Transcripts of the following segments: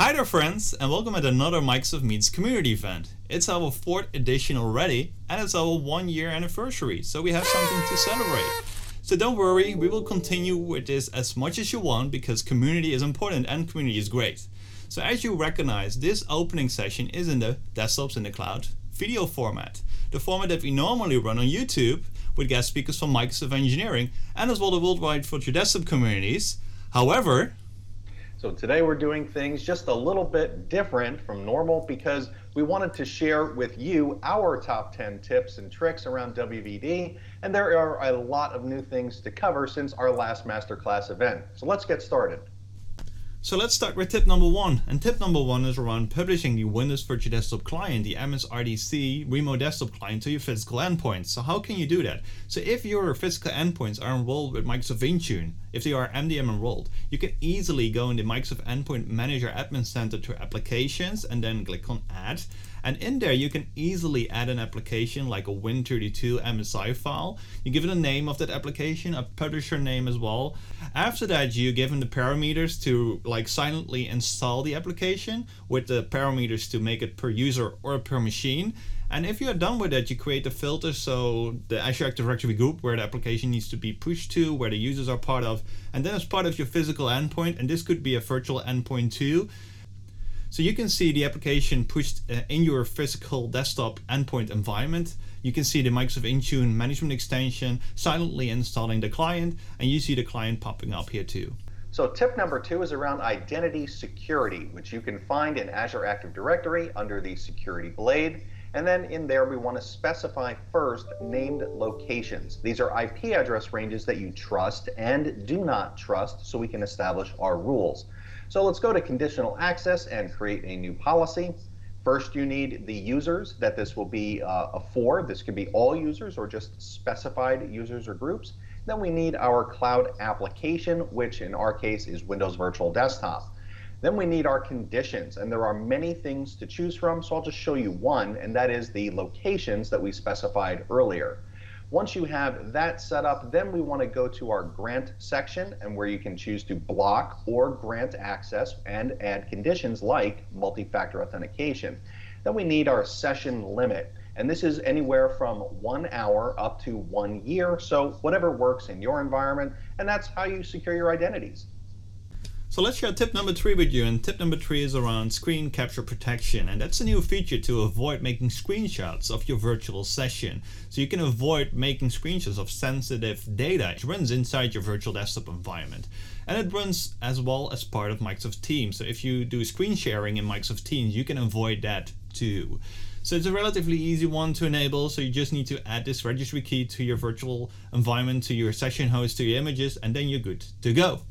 Hi there friends and welcome at another Microsoft Meets community event. It's our fourth edition already and it's our one year anniversary so we have something to celebrate. So don't worry, we will continue with this as much as you want because community is important and community is great. So as you recognize, this opening session is in the desktops in the cloud video format. The format that we normally run on YouTube with guest speakers from Microsoft Engineering and as well the worldwide virtual desktop communities. However, so today we're doing things just a little bit different from normal because we wanted to share with you our top 10 tips and tricks around WVD, and there are a lot of new things to cover since our last masterclass event. So let's get started. So let's start with tip number one. And tip number one is around publishing the Windows Virtual Desktop Client, the MSRDC remote desktop client to your physical endpoints. So how can you do that? So if your physical endpoints are enrolled with Microsoft Intune, if they are MDM enrolled, you can easily go in the Microsoft Endpoint Manager Admin Center to Applications and then click on Add. And in there, you can easily add an application like a Win32 MSI file. You give it a name of that application, a publisher name as well. After that, you give them the parameters to like silently install the application with the parameters to make it per user or per machine. And if you're done with that, you create the filter so the Azure Active Directory group where the application needs to be pushed to, where the users are part of, and then as part of your physical endpoint, and this could be a virtual endpoint too, so you can see the application pushed uh, in your physical desktop endpoint environment. You can see the Microsoft Intune management extension silently installing the client, and you see the client popping up here too. So tip number two is around identity security, which you can find in Azure Active Directory under the Security Blade. And then in there, we want to specify first named locations. These are IP address ranges that you trust and do not trust so we can establish our rules. So let's go to conditional access and create a new policy. First, you need the users that this will be uh, for. This could be all users or just specified users or groups. Then we need our cloud application, which in our case is Windows Virtual Desktop. Then we need our conditions, and there are many things to choose from, so I'll just show you one, and that is the locations that we specified earlier. Once you have that set up, then we want to go to our grant section and where you can choose to block or grant access and add conditions like multi-factor authentication. Then we need our session limit. And this is anywhere from one hour up to one year. So whatever works in your environment, and that's how you secure your identities. So let's share tip number three with you. And tip number three is around screen capture protection. And that's a new feature to avoid making screenshots of your virtual session. So you can avoid making screenshots of sensitive data. It runs inside your virtual desktop environment. And it runs as well as part of Microsoft Teams. So if you do screen sharing in Microsoft Teams, you can avoid that too. So it's a relatively easy one to enable. So you just need to add this registry key to your virtual environment, to your session host, to your images, and then you're good to go.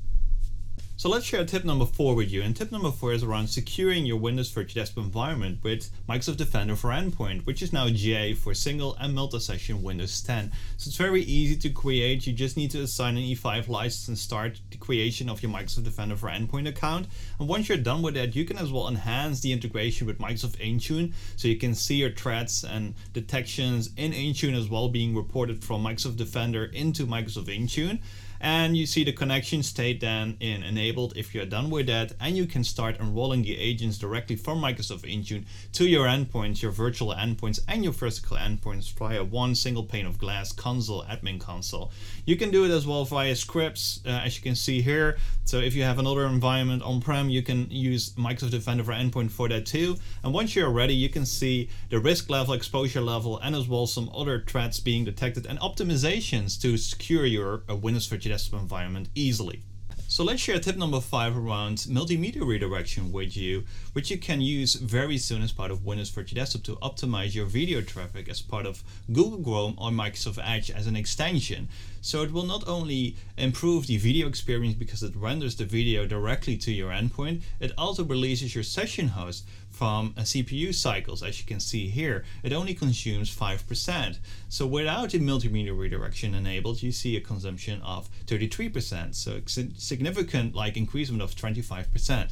So let's share tip number four with you. And tip number four is around securing your Windows Virtual Desktop environment with Microsoft Defender for Endpoint, which is now GA for single and multi-session Windows 10. So it's very easy to create. You just need to assign an E5 license and start the creation of your Microsoft Defender for Endpoint account. And once you're done with that, you can as well enhance the integration with Microsoft Intune. So you can see your threats and detections in Intune as well being reported from Microsoft Defender into Microsoft Intune and you see the connection state then in enabled if you're done with that and you can start enrolling the agents directly from Microsoft Intune to your endpoints, your virtual endpoints and your physical endpoints via one single pane of glass console, admin console. You can do it as well via scripts uh, as you can see here. So if you have another environment on-prem, you can use Microsoft Defender for Endpoint for that too. And once you're ready, you can see the risk level, exposure level, and as well some other threats being detected and optimizations to secure your uh, Windows Virtual desktop environment easily. So let's share tip number five around multimedia redirection with you, which you can use very soon as part of Windows Virtual Desktop to optimize your video traffic as part of Google Chrome or Microsoft Edge as an extension. So it will not only improve the video experience because it renders the video directly to your endpoint, it also releases your session host from CPU cycles. As you can see here, it only consumes 5%. So without the multimedia redirection enabled, you see a consumption of 33%. So significant like increasement of 25%.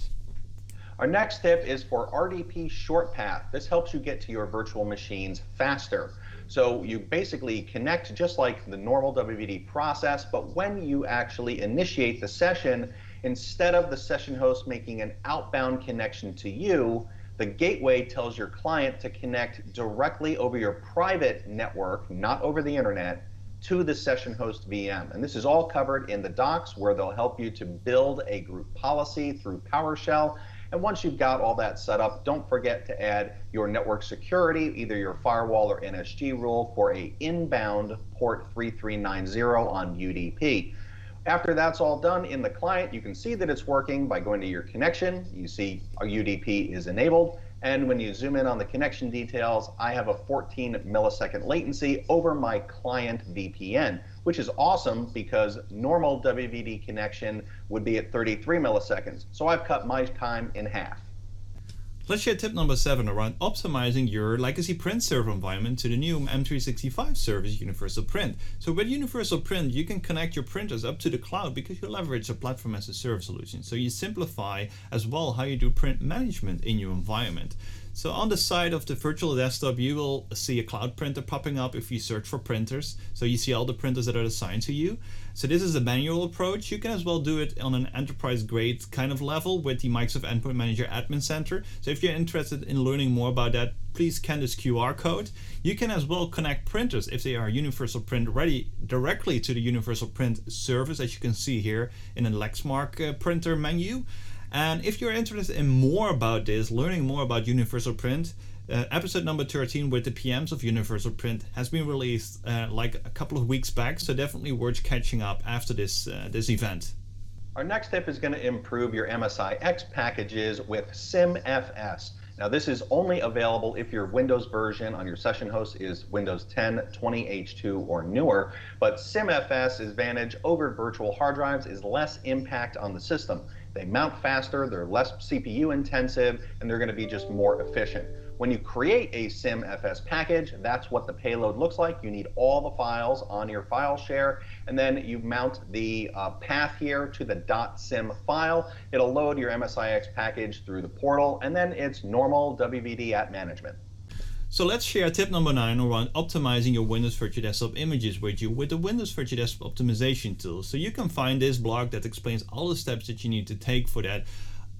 Our next tip is for RDP short path. This helps you get to your virtual machines faster. So you basically connect just like the normal WVD process, but when you actually initiate the session, instead of the session host making an outbound connection to you, the gateway tells your client to connect directly over your private network, not over the internet, to the session host VM. And this is all covered in the docs where they'll help you to build a group policy through PowerShell. And once you've got all that set up, don't forget to add your network security, either your firewall or NSG rule for a inbound port 3390 on UDP. After that's all done in the client, you can see that it's working by going to your connection. You see our UDP is enabled. And when you zoom in on the connection details, I have a 14 millisecond latency over my client VPN, which is awesome because normal WVD connection would be at 33 milliseconds. So I've cut my time in half. Let's share tip number seven around optimizing your legacy print server environment to the new M365 service Universal Print. So with Universal Print, you can connect your printers up to the cloud because you leverage a platform as a service solution. So you simplify as well how you do print management in your environment. So on the side of the virtual desktop, you will see a cloud printer popping up if you search for printers. So you see all the printers that are assigned to you. So this is a manual approach. You can as well do it on an enterprise grade kind of level with the Microsoft Endpoint Manager Admin Center. So if you're interested in learning more about that, please scan this QR code. You can as well connect printers if they are Universal Print ready directly to the Universal Print service, as you can see here in the Lexmark uh, printer menu. And if you're interested in more about this, learning more about Universal Print, uh, episode number 13 with the PMs of Universal Print has been released uh, like a couple of weeks back, so definitely worth catching up after this uh, this event. Our next tip is going to improve your MSIX packages with CimFS. Now this is only available if your Windows version on your session host is Windows 10, 20H2 or newer, but CimFS advantage over virtual hard drives is less impact on the system. They mount faster, they're less CPU intensive, and they're going to be just more efficient. When you create a CimFS package, that's what the payload looks like. You need all the files on your file share, and then you mount the uh, path here to the .cim file. It'll load your MSIX package through the portal, and then it's normal WVD app management. So let's share tip number 9 around optimizing your Windows Virtual Desktop images with you with the Windows Virtual Desktop optimization tool. So you can find this blog that explains all the steps that you need to take for that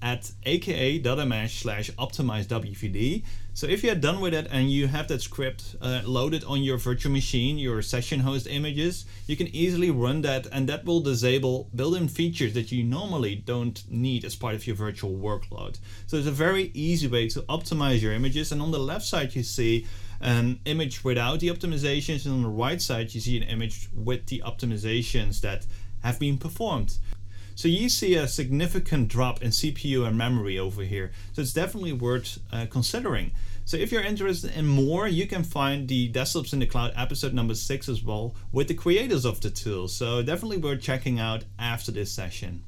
at aka.ms slash optimizewvd. So if you're done with it and you have that script uh, loaded on your virtual machine, your session host images, you can easily run that and that will disable built-in features that you normally don't need as part of your virtual workload. So it's a very easy way to optimize your images and on the left side you see an image without the optimizations and on the right side you see an image with the optimizations that have been performed. So you see a significant drop in CPU and memory over here. So it's definitely worth uh, considering. So if you're interested in more, you can find the Desktops in the Cloud episode number six as well with the creators of the tool. So definitely worth checking out after this session.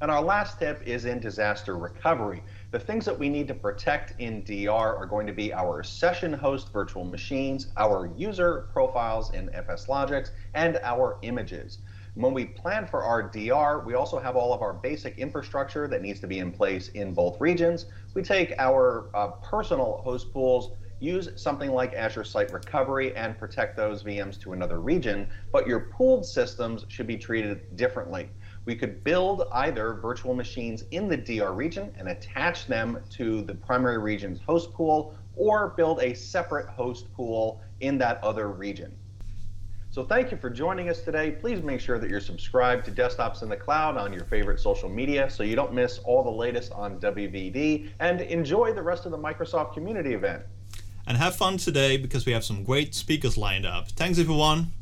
And our last tip is in disaster recovery. The things that we need to protect in DR are going to be our session host virtual machines, our user profiles in FSLogix, and our images. When we plan for our DR, we also have all of our basic infrastructure that needs to be in place in both regions. We take our uh, personal host pools, use something like Azure Site Recovery and protect those VMs to another region, but your pooled systems should be treated differently. We could build either virtual machines in the DR region and attach them to the primary region's host pool, or build a separate host pool in that other region. So thank you for joining us today. Please make sure that you're subscribed to Desktops in the Cloud on your favorite social media so you don't miss all the latest on WVD and enjoy the rest of the Microsoft community event. And have fun today because we have some great speakers lined up. Thanks everyone.